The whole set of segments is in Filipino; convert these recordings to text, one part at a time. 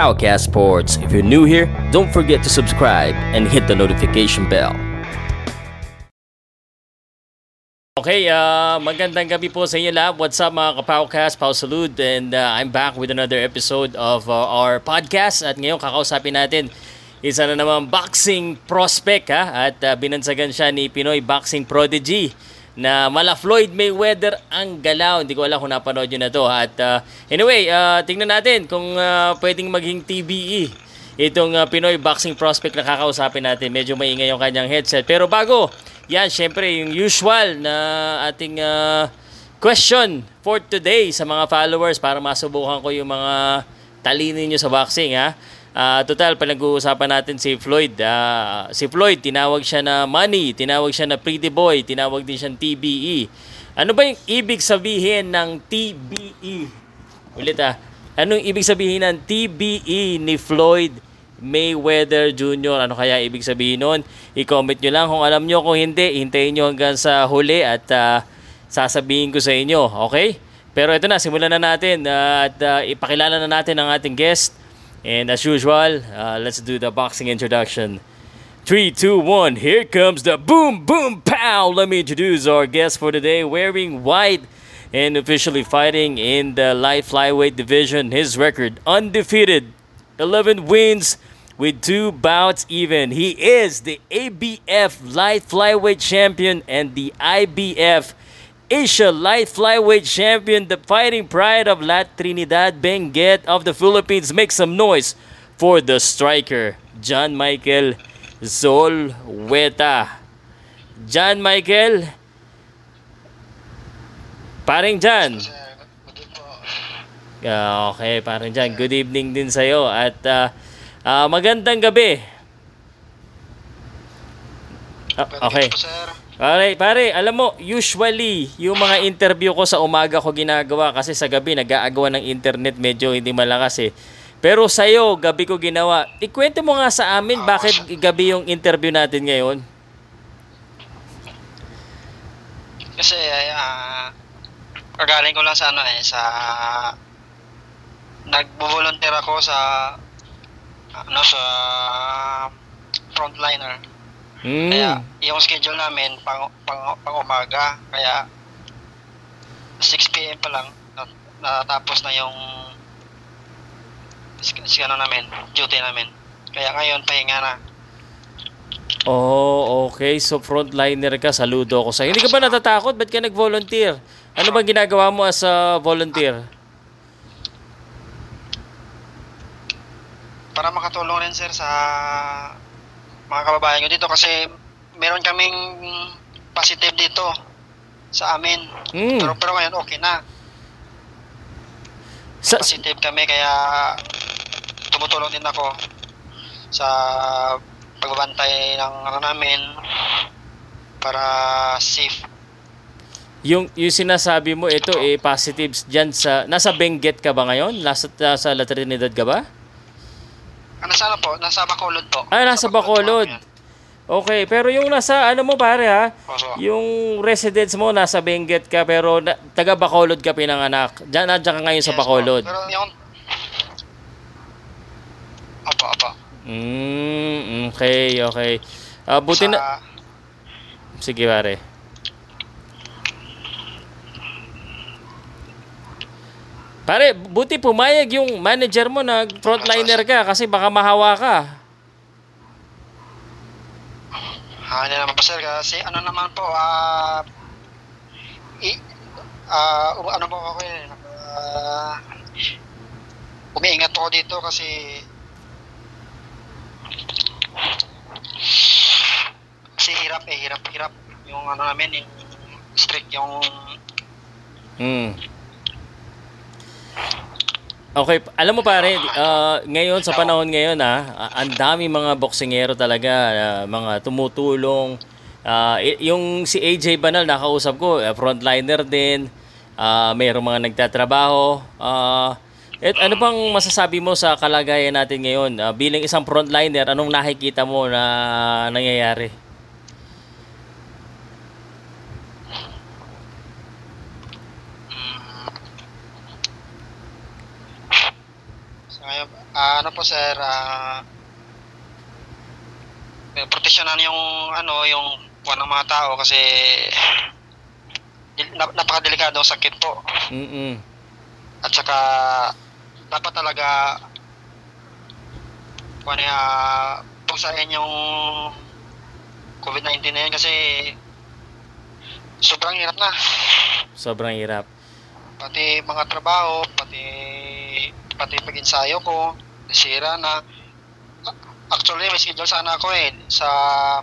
Powercast Sports. If you're new here, don't forget to subscribe and hit the notification bell. Okay, uh, magandang gabi po sa inyo lahat. What's up mga kapowcast? Pau Salud and uh, I'm back with another episode of uh, our podcast at ngayon kakausapin natin isa na naman boxing prospect ha at uh, binansagan siya ni Pinoy Boxing Prodigy na mala Floyd Mayweather ang galaw. Hindi ko alam kung napanood nyo na to. At uh, anyway, uh, tingnan natin kung uh, pwedeng maging TBE itong uh, Pinoy boxing prospect na kakausapin natin. Medyo maingay yung kanyang headset. Pero bago, yan, syempre, yung usual na ating uh, question for today sa mga followers para masubukan ko yung mga talino nyo sa boxing, ha? Uh, total, pinag-uusapan natin si Floyd. Uh, si Floyd, tinawag siya na money, tinawag siya na pretty boy, tinawag din siyang TBE. Ano ba yung ibig sabihin ng TBE? Ulit ah. Anong ibig sabihin ng TBE ni Floyd Mayweather Jr.? Ano kaya ibig sabihin nun? I-comment nyo lang kung alam nyo. Kung hindi, hintayin nyo hanggang sa huli at uh, sasabihin ko sa inyo. Okay? Pero ito na, simulan na natin uh, at uh, ipakilala na natin ang ating guest. And as usual, uh, let's do the boxing introduction. Three, two, one. Here comes the boom, boom, pow. Let me introduce our guest for today, wearing white and officially fighting in the light flyweight division. His record undefeated, 11 wins with two bouts even. He is the ABF light flyweight champion and the IBF Asia Light Flyweight Champion, the fighting pride of La Trinidad Benguet of the Philippines. Make some noise for the striker, John Michael Zolweta. John Michael, paring John. Uh, okay, paring John. Good evening din sa'yo at uh, uh, magandang gabi. Uh, okay. Pare, pare, alam mo, usually, yung mga interview ko sa umaga ko ginagawa kasi sa gabi nag-aagawa ng internet medyo hindi malakas eh. Pero sa'yo, gabi ko ginawa. Ikwento mo nga sa amin bakit gabi yung interview natin ngayon. Kasi, uh, kagaling ko lang sa ano eh, sa nagbo-volunteer ako sa ano sa frontliner Mm. Kaya yung schedule namin pang, pang, pang umaga. Kaya 6 p.m. pa lang natapos na yung si ano namin, duty namin. Kaya ngayon pahinga na. Oh, okay. So frontliner ka, saludo ako sa. Hindi ka ba natatakot? Ba't ka nag-volunteer? Ano bang ginagawa mo as a volunteer? Para makatulong rin sir sa mga kababayan ko dito kasi meron kaming positive dito sa amin. Mm. Pero, pero ngayon okay na. Sa, Positive kami kaya tumutulong din ako sa pagbabantay ng ano namin para safe. yung, yung sinasabi mo, ito eh, positives dyan sa... Nasa Benguet ka ba ngayon? Nasa, nasa La Trinidad ka ba? Ah, nasa ano po? Nasa Bacolod po. Ah, nasa Bacolod. Okay, pero yung nasa, ano mo pare ha? Opo. Yung residence mo, nasa Benguet ka, pero na, taga Bacolod ka pinanganak. Diyan, nandiyan ka ngayon sa Yes po. Bacolod. Pero yung... Opo, opo. Mm, okay, okay. Ah, buti sa, na... Sige pare. Pare, buti pumayag yung manager mo na frontliner ka kasi baka mahawa ka. Ah, hindi naman po sir kasi ano naman po ah i, ah, ano po ako eh ah, umiingat ako dito kasi kasi hirap eh hirap hirap yung ano namin yung strict yung Hmm. Okay, alam mo pare, uh, ngayon sa panahon ngayon ah, ang dami mga boksingero talaga, ah, mga tumutulong. Y- yung si AJ Banal nakausap ko, eh, frontliner din. Ah, mayroong mga nagtatrabaho. Ah, at ano bang masasabi mo sa kalagayan natin ngayon? Ah, bilang isang frontliner, anong nakikita mo na nangyayari? Sa ngayon, ah, ano po sir, eh, proteksyonan yung ano yung kuha ng mga tao kasi nap- napakadelikado ang sakit po. Mm-mm. At saka dapat talaga kuha niya pagsain yung COVID-19 na yun kasi sobrang hirap na. Sobrang hirap. Pati mga trabaho, pati pati pag-ensayo ko, nasira na. Actually, may schedule sana ako eh, sa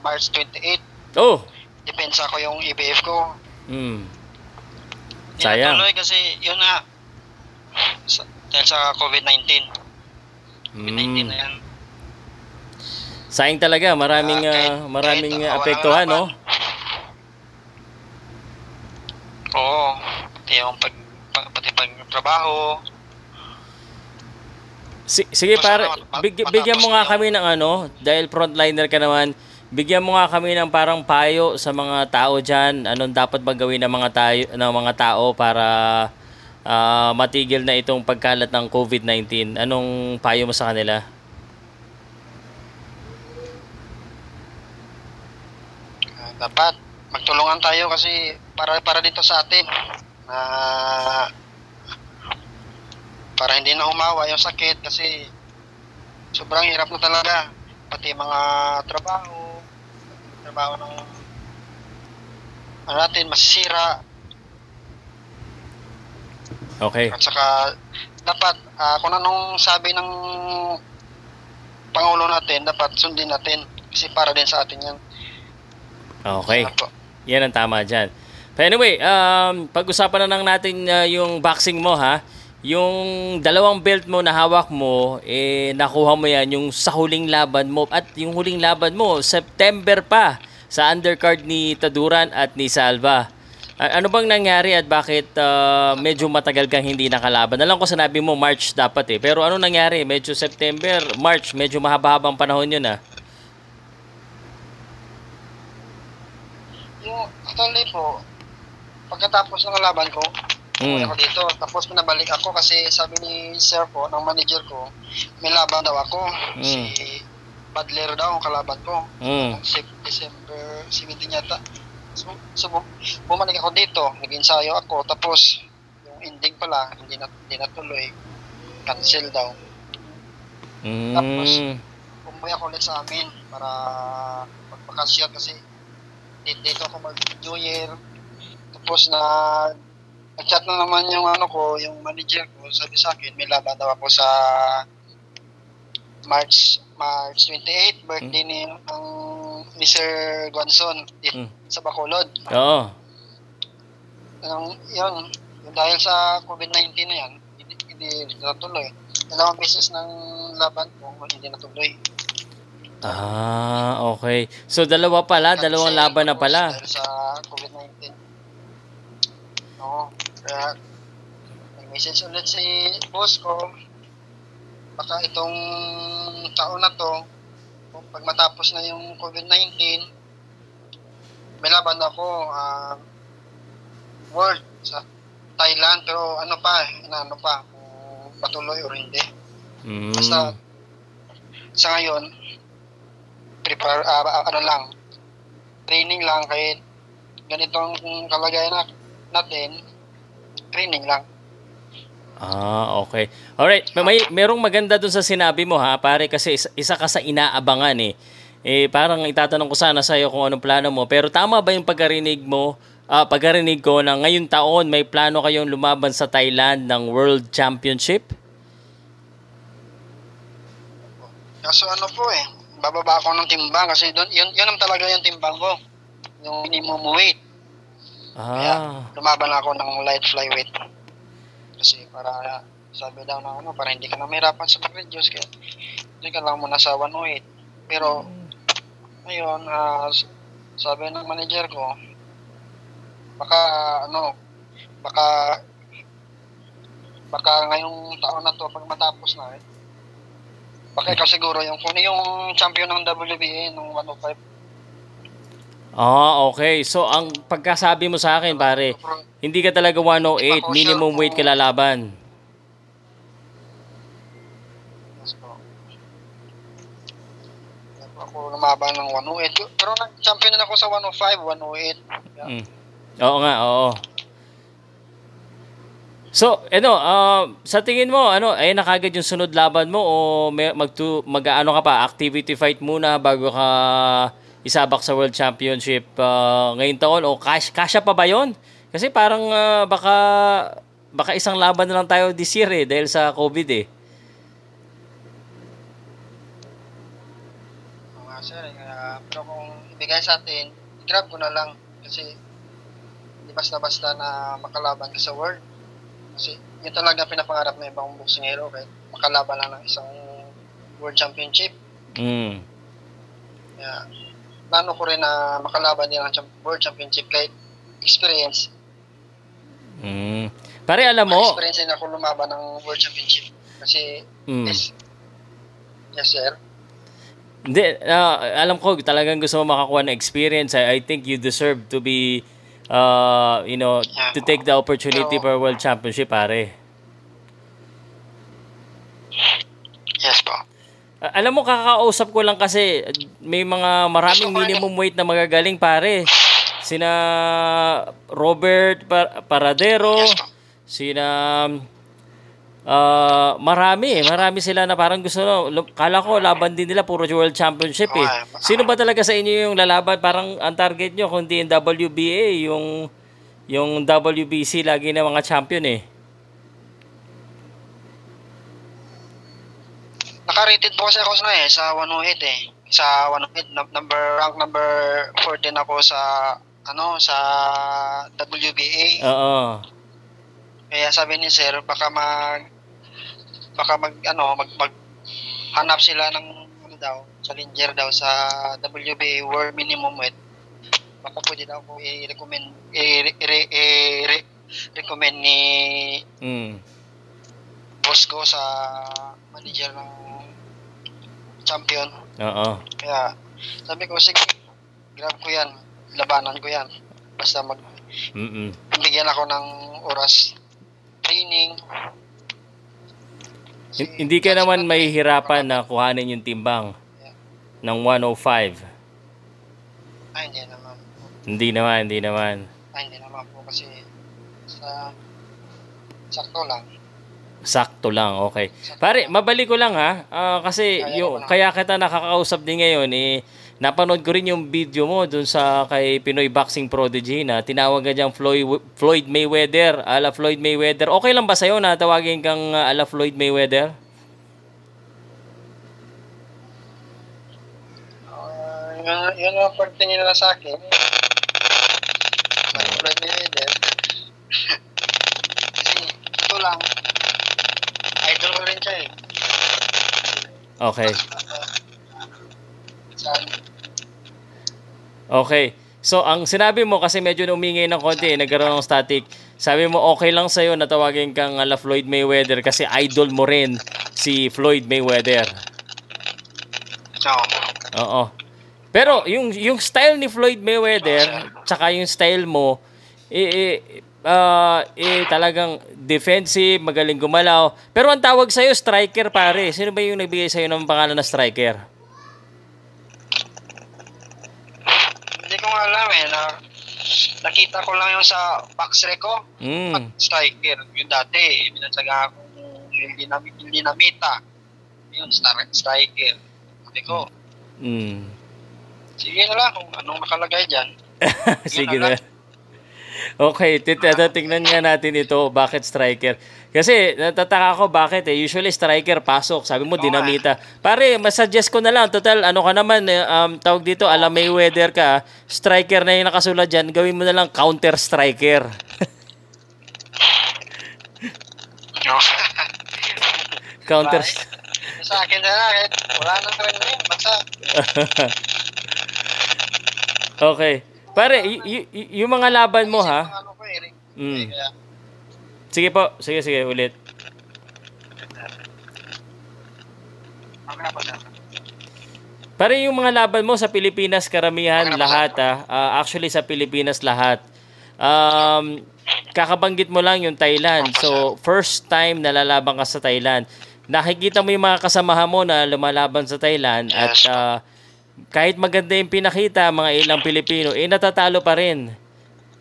March 28. Oh! Depensa ko yung EBF ko. Mm. Hindi Sayang. natuloy kasi yun nga, sa, dahil sa COVID-19. COVID-19 Mm. na yan. Sayang talaga, maraming Ah, kahit- ah, maraming kahit ah, apektuhan, no? Oo, pati yung pag, pag pati pagtrabaho. Si- sige Basta mat- big- bigyan mo nga yung- kami ng ano, dahil frontliner ka naman, bigyan mo nga kami ng parang payo sa mga tao diyan, anong dapat ba gawin ng mga tayo ng mga tao para ah, matigil na itong pagkalat ng COVID-19. Anong payo mo sa kanila? Ah, dapat magtulungan tayo kasi para para dito sa atin na para hindi na umawa yung sakit kasi sobrang hirap na talaga pati mga trabaho trabaho ng ano natin masisira Okay. at saka dapat ah, kung anong sabi ng Pangulo natin dapat sundin natin kasi para din sa atin yan Okay. Yan ang tama dyan. But anyway, um, pag-usapan na lang natin uh, yung boxing mo ha. Yung dalawang belt mo na hawak mo, eh, nakuha mo yan yung sa huling laban mo. At yung huling laban mo, September pa, sa undercard ni Taduran at ni Salva. Ano bang nangyari at bakit uh, medyo matagal kang hindi nakalaban? Alam ko sinabi mo March dapat eh. Pero ano nangyari? Medyo September, March, medyo mahaba-habang panahon yun ah. Yung actually po, pagkatapos ng laban ko, Mm. ako dito. Tapos pinabalik ako kasi sabi ni sir po, ng manager ko, may laban daw ako. Mm. Si Badler daw ang kalaban ko. Mm. Si December 17 yata. So, so bu- bumalik ako dito, nag-ensayo ako. Tapos, yung ending pala, hindi na, hindi natuloy. Cancel daw. Tapos, Mm. umuwi ako ulit sa amin para magbakasyon kasi di- dito ako mag New Year. Tapos na nag-chat na naman yung ano ko, yung manager ko, sabi sa akin, may laban daw ako sa March March 28, birthday ni ang ni Sir Gonson di, Mm. sa Bacolod. Oo. Ang, yun, yun, dahil sa COVID-19 na yan, hindi, hindi natuloy. Dalawang beses ng laban ko, hindi natuloy. Ah, okay. So dalawa pala, dalawang laban na pala. Dahil sa COVID-19. Oo. Kaya, nag-message ulit si boss ko. Baka itong taon na to, pag matapos na yung COVID-19, may laban ako, ah, world sa Thailand, pero ano pa, ano pa, kung patuloy o hindi. Mm. Basta, sa ngayon, prepare, ah, ano lang, training lang kahit ganitong kalagayan na, natin, training lang. Ah, okay. Alright, may, may merong maganda dun sa sinabi mo ha, pare kasi isa, isa ka sa inaabangan eh. Eh parang itatanong ko sana sa iyo kung anong plano mo, pero tama ba yung pagkarinig mo? Ah, pagkarinig ko na ngayong taon may plano kayong lumaban sa Thailand ng World Championship? Kaso ano po eh, bababa ako ng timbang kasi doon, yun, yun ang talaga yung timbang ko. Yung minimum weight. Kaya Ah, lumaban ako ng light flyweight. Kasi para sabi daw na ano, para hindi ka na mahirapan sa pag-reduce kaya hindi ka lang muna sa 108. Pero ngayon, s- sabi ng manager ko, baka ano, baka baka ngayong taon na to pag matapos na eh, baka ikaw siguro yung kung yung champion ng WBA nung 105 Ah, okay. So, ang pagkasabi mo sa akin, pare, hindi ka talaga 108. Minimum weight ka lalaban. ako lumaba ng 108. Pero nag-champion na ako sa 105, 108. Yeah. Mm. Oo nga, oo. So, ano, uh, sa tingin mo, ano, ay nakagad yung sunod laban mo o mag mag-aano ka pa, activity fight muna bago ka isabak sa World Championship uh, ngayong taon o cash, kasya pa ba yon? Kasi parang uh, baka baka isang laban na lang tayo this year eh dahil sa COVID eh. Oo nga sir, uh, pero kung ibigay sa atin, grab ko na lang kasi hindi basta-basta na makalaban ka sa world. Kasi yun talaga pinapangarap ng ibang boxing hero kahit makalaban lang ng isang world championship. Mm. Kaya, plano ko rin na makalaban din ng world championship kahit experience. Mm. Pare alam mo, Experience din ako lumaban ng world championship. Kasi, mm. yes, yes sir. Hindi, ah, alam ko talagang gusto mo makakuha ng experience. I, I think you deserve to be uh, you know, to take the opportunity for World Championship, pare. Alam mo, kakausap ko lang kasi may mga maraming minimum weight na magagaling, pare. Sina Robert Par- Paradero, sina ah, marami, marami sila na parang gusto lu- kala ko laban din nila puro World Championship eh. Sino ba talaga sa inyo yung lalaban? Parang ang target nyo kundi yung WBA, yung yung WBC lagi na mga champion eh. Naka-rated po kasi ako sa, eh, sa 108 eh. Sa 108, num- number, rank number 14 ako sa, ano, sa WBA. Oo. Kaya sabi ni sir, baka mag, baka mag, ano, mag, mag, hanap sila ng, ano daw, challenger daw sa WBA World Minimum Weight. Baka pwede daw ako i-recommend, i- i- i- i- recommend ni Mm. boss ko sa manager ng champion. Oo. Kaya sabi ko, sige, grab ko yan, labanan ko yan. Basta mag, Mm. bigyan ako ng oras training. Kasi- Hindi ka naman mahihirapan na kuhanin yung timbang ng 105. Ay, hindi naman. Hindi naman, hindi naman. Ay, hindi naman po kasi sa sakto lang. Sakto lang, okay. Pare, mabalik ko lang ha. Ah, kasi Kaya yung, kaya kita nakakausap din ngayon eh, napanood ko rin yung video mo dun sa kay Pinoy Boxing Prodigy na tinawag ka diyang Floyd, Floyd Mayweather, ala Floyd Mayweather. Okay lang ba sa'yo na tawagin kang ah, ala Floyd Mayweather? Uh, yun, yun ang parte nila sa akin. Floyd Mayweather. kasi ito lang. Ko rin siya eh. Okay. Okay. So, ang sinabi mo, kasi medyo umingay ng konti, eh, nagkaroon ng static. Sabi mo, okay lang sa'yo na tawagin kang ala Floyd Mayweather kasi idol mo rin si Floyd Mayweather. Oo. Pero yung yung style ni Floyd Mayweather, tsaka yung style mo, eh, eh, ah, eh, talagang defensive, magaling gumalaw. Pero ang tawag sa'yo, striker pare. Sino ba yung nagbigay sa'yo ng pangalan na striker? hindi ko nga alam eh. Na, nakita ko lang yung sa box ko. Mm. striker. Yung dati, binatsaga ako yung dinamit, yung dinamita. Yun, star, striker. Sabi ko, Mm. sige na lang kung anong nakalagay dyan. Sige na. Okay, tit- tingnan nga natin ito, bakit striker. Kasi natataka ako bakit eh, usually striker pasok, sabi mo dinamita. Pare, masuggest ko na lang, total ano ka naman, eh, um, tawag dito, alam Mayweather ka, striker na yung nakasulat dyan, gawin mo na lang counter striker. Counter sa akin na lang, eh, wala nang rin yun. Basta, Okay. Pare, y- y- y- yung mga laban mo ha, ano eh. Mm. Sige po, sige sige ulit. Pare yung mga laban mo sa Pilipinas karamihan lahat ah. Ah, actually sa Pilipinas lahat. Um kakabanggit mo lang yung Thailand. So first time na lalaban ka sa Thailand. Nakikita mo yung mga kasamahan mo na lumalaban sa Thailand at Yes. Ah, kahit maganda yung pinakita, mga ilang Pilipino, eh natatalo pa rin.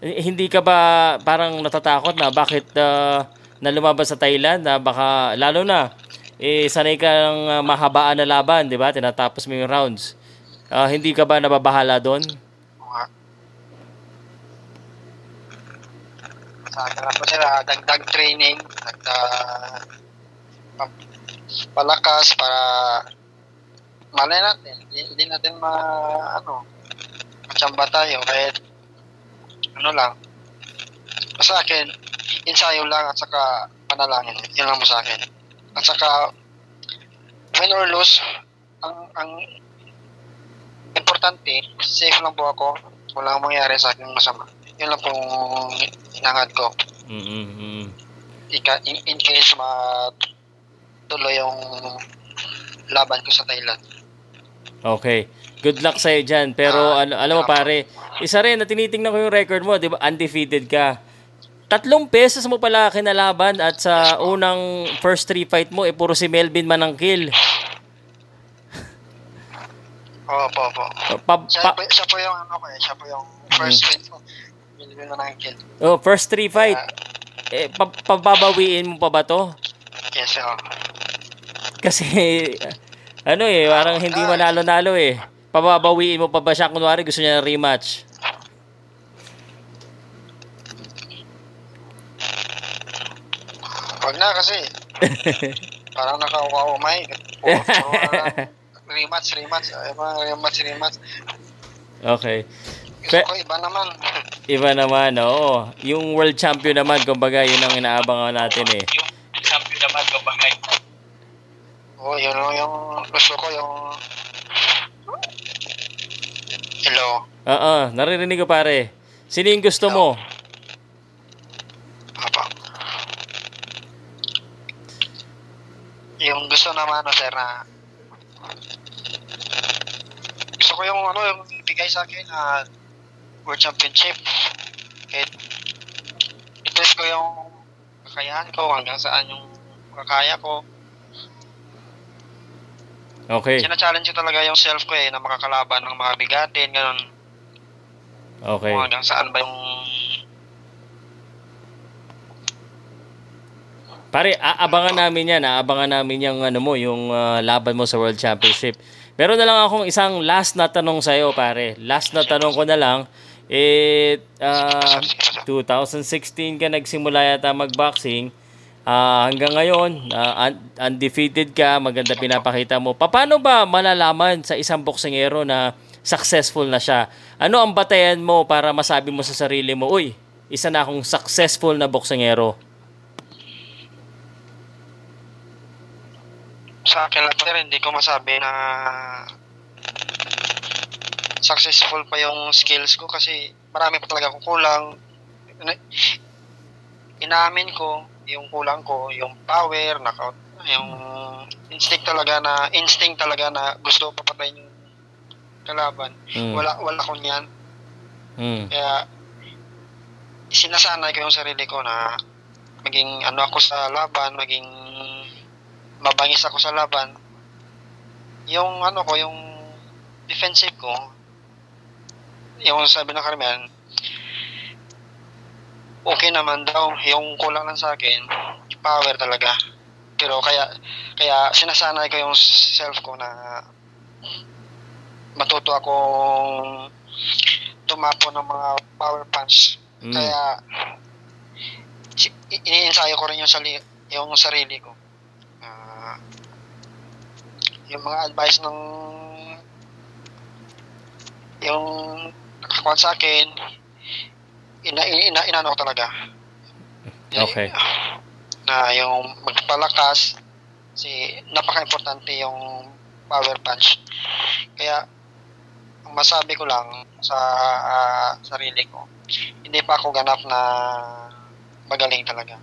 Eh, hindi ka ba parang natatakot na bakit uh, na lumabas sa Thailand na baka lalo na eh sanay kang uh, mahabaan na laban, 'di ba? Tinatapos mo yung rounds. Uh, hindi ka ba nababahala doon? Sana po sila dagdag training, dagdag palakas para malay natin, hindi natin ma ano, matsamba tayo kahit ano lang. Sa akin, ensayo lang at saka panalangin. Yun lang mo sa akin. At saka, win or lose, ang, ang importante, safe lang po ako. Wala akong mangyari sa akin masama. Yun lang pong inangad ko. Mm-hmm. Ika, in, in case matuloy yung laban ko sa Thailand. Okay. Good luck sa'yo dyan. Pero uh, ano, alam mo pare, isa rin na tinitingnan ko yung record mo, di ba? Undefeated ka. Tatlong pesos mo pala kinalaban at sa unang first three fight mo, eh puro si Melvin Manangkil. Opo, opo. Pa, siya, pa, siya po yung ano ko eh, siya po yung first fight ko. Melvin Manangkil. Oh, first three fight. Uh, eh, pa, pababawiin mo pa ba to? Yes, oh. Kasi, ano eh, parang hindi manalo-nalo eh. Pababawiin mo pa ba siya? Kunwari gusto niya ng rematch. Wag na kasi. parang nakauumay. rematch, rematch. Rematch, rematch. Okay. Gusto ko iba naman. iba naman, oo. Yung world champion naman, kumbaga, yun ang inaabangan natin eh. Yung champion naman, kumbaga. Oo, oh, yun yung gusto ko, yung Hello? Oo, naririnig ko pare. Sino yung gusto Hello? mo? Papa. Yung gusto naman, ano, sir, na gusto ko yung, ano, yung bigay sa akin na uh, World Championship. Kahit itest ko yung kakayahan ko hanggang saan yung kakaya ko. Okay. Sina-challenge ko talaga yung self ko eh, na makakalaban ng mga bigatin, ganun. Okay. Kung hanggang saan ba yung... Pare, aabangan namin yan. Aabangan namin yung, ano mo, yung uh, laban mo sa World Championship. Meron na lang akong isang last na tanong sa'yo, pare. Last na tanong ko na lang. Eh, uh, 2016 ka nagsimula yata mag-boxing uh, hanggang ngayon, uh, undefeated ka, maganda pinapakita mo. Paano ba malalaman sa isang boksingero na successful na siya? Ano ang batayan mo para masabi mo sa sarili mo, uy, isa na akong successful na boksingero? Sa akin lang, pero hindi ko masabi na successful pa yung skills ko kasi marami pa talaga akong kulang. Inamin ko, yung kulang ko, yung power, knockout, yung instinct talaga na instinct talaga na gusto papatayin yung kalaban. Mm. Wala wala ko niyan. Mm. Kaya sinasanay ko yung sarili ko na maging ano ako sa laban, maging mabangis ako sa laban. Yung ano ko, yung defensive ko, yung sabi ng karamihan, okay naman daw. Yung kulang lang sa akin, power talaga. Pero kaya kaya sinasanay ko yung self ko na matuto akong tumapo ng mga power punch. Mm. Kaya iniensayo ko rin yung, sali, yung sarili ko. Uh, yung mga advice ng yung nakakuha sa akin, ina, ina, inano ko talaga. Okay. Na yung magpalakas, si napaka-importante yung power punch. Kaya, ang masabi ko lang sa uh, sarili ko, hindi pa ako ganap na magaling talaga.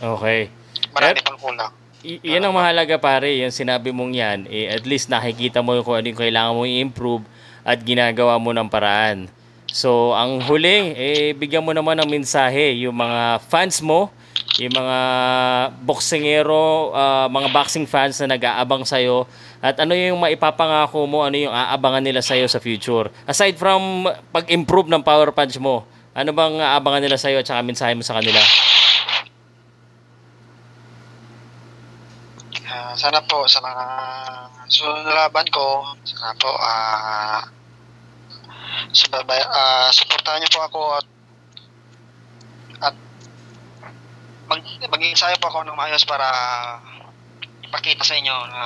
Okay. Marami pang kulang. Y- yan ang mahalaga pare, yung sinabi mong yan, eh, at least nakikita mo kung ano yung kailangan mo i-improve at ginagawa mo ng paraan. So, ang huling, eh, bigyan mo naman ng mensahe yung mga fans mo yung mga boksingero, uh, mga boxing fans na nag-aabang sa'yo at ano yung maipapangako mo, ano yung aabangan nila sa'yo sa future. Aside from pag-improve ng power punch mo, ano bang aabangan nila sa'yo at saka mensahe mo sa kanila? Uh, sana po sa mga sunod na laban ko, sana po uh, subabay, uh, suportahan niyo po ako at at mag, mag-ensayo po ako ng maayos para ipakita sa inyo na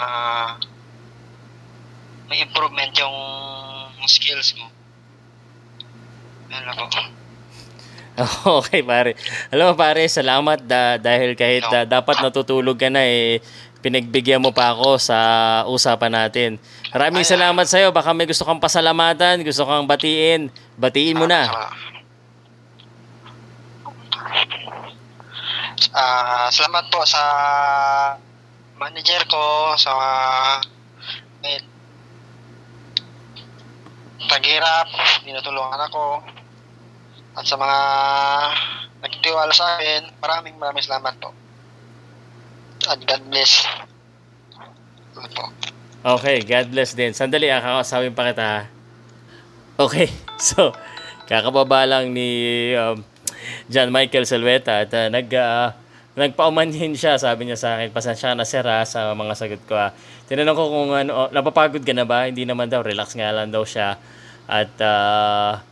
may improvement yung skills mo. Lang po. Okay, pare. Alam mo, pare, salamat da, dahil kahit no. uh, dapat natutulog ka na, eh, pinagbigyan mo pa ako sa usapan natin. Maraming Ay, salamat sa iyo. Baka may gusto kang pasalamatan, gusto kang batiin. Batiin mo na. Uh, salamat po sa manager ko, sa may taghirap, tinutulungan ako. At sa mga nagtitiwala sa akin, maraming maraming salamat po. At God bless. Ano. Okay, God bless din. Sandali, ah, kakasawin pa kita. Okay, so, kakababa lang ni um, John Michael Salveta at uh, nag, uh, nagpaumanhin siya. Sabi niya sa akin, pasensya na sir ha, sa mga sagot ko. Ha. Tinanong ko kung ano, oh, napapagod ka na ba? Hindi naman daw, relax nga lang daw siya. At uh,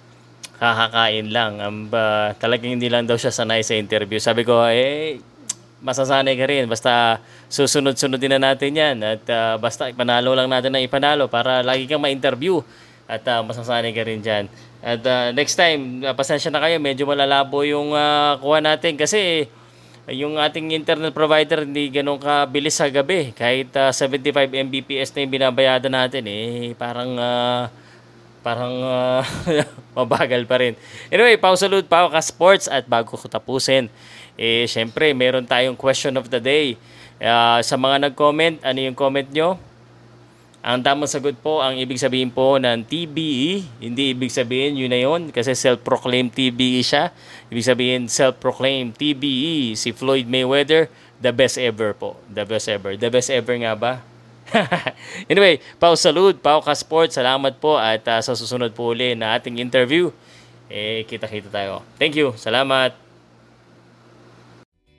kakakain lang. Um, uh, talagang hindi lang daw siya sanay sa interview. Sabi ko, eh, masasanay ka rin. Basta susunod-sunod din na natin yan. At uh, basta ipanalo lang natin na ipanalo para lagi kang ma-interview. At uh, masasanay ka rin dyan. At uh, next time, uh, pasensya na kayo. Medyo malalabo yung uh, kuha natin. Kasi yung ating internet provider hindi ganun kabilis sa gabi. Kahit uh, 75 Mbps na yung binabayada natin. Eh, parang... Uh, parang uh, mabagal pa rin. Anyway, pause salute pa ka sports at bago ko tapusin, eh syempre meron tayong question of the day. Uh, sa mga nag-comment, ano yung comment nyo? Ang tamang sagot po, ang ibig sabihin po ng TBE, hindi ibig sabihin yun na yun kasi self-proclaimed TBE siya. Ibig sabihin self-proclaimed TBE, si Floyd Mayweather, the best ever po. The best ever. The best ever nga ba? anyway, Pau Salud, Pau Ka Sports, salamat po at uh, sa susunod po uli na ating interview, eh kita-kita tayo. Thank you, salamat.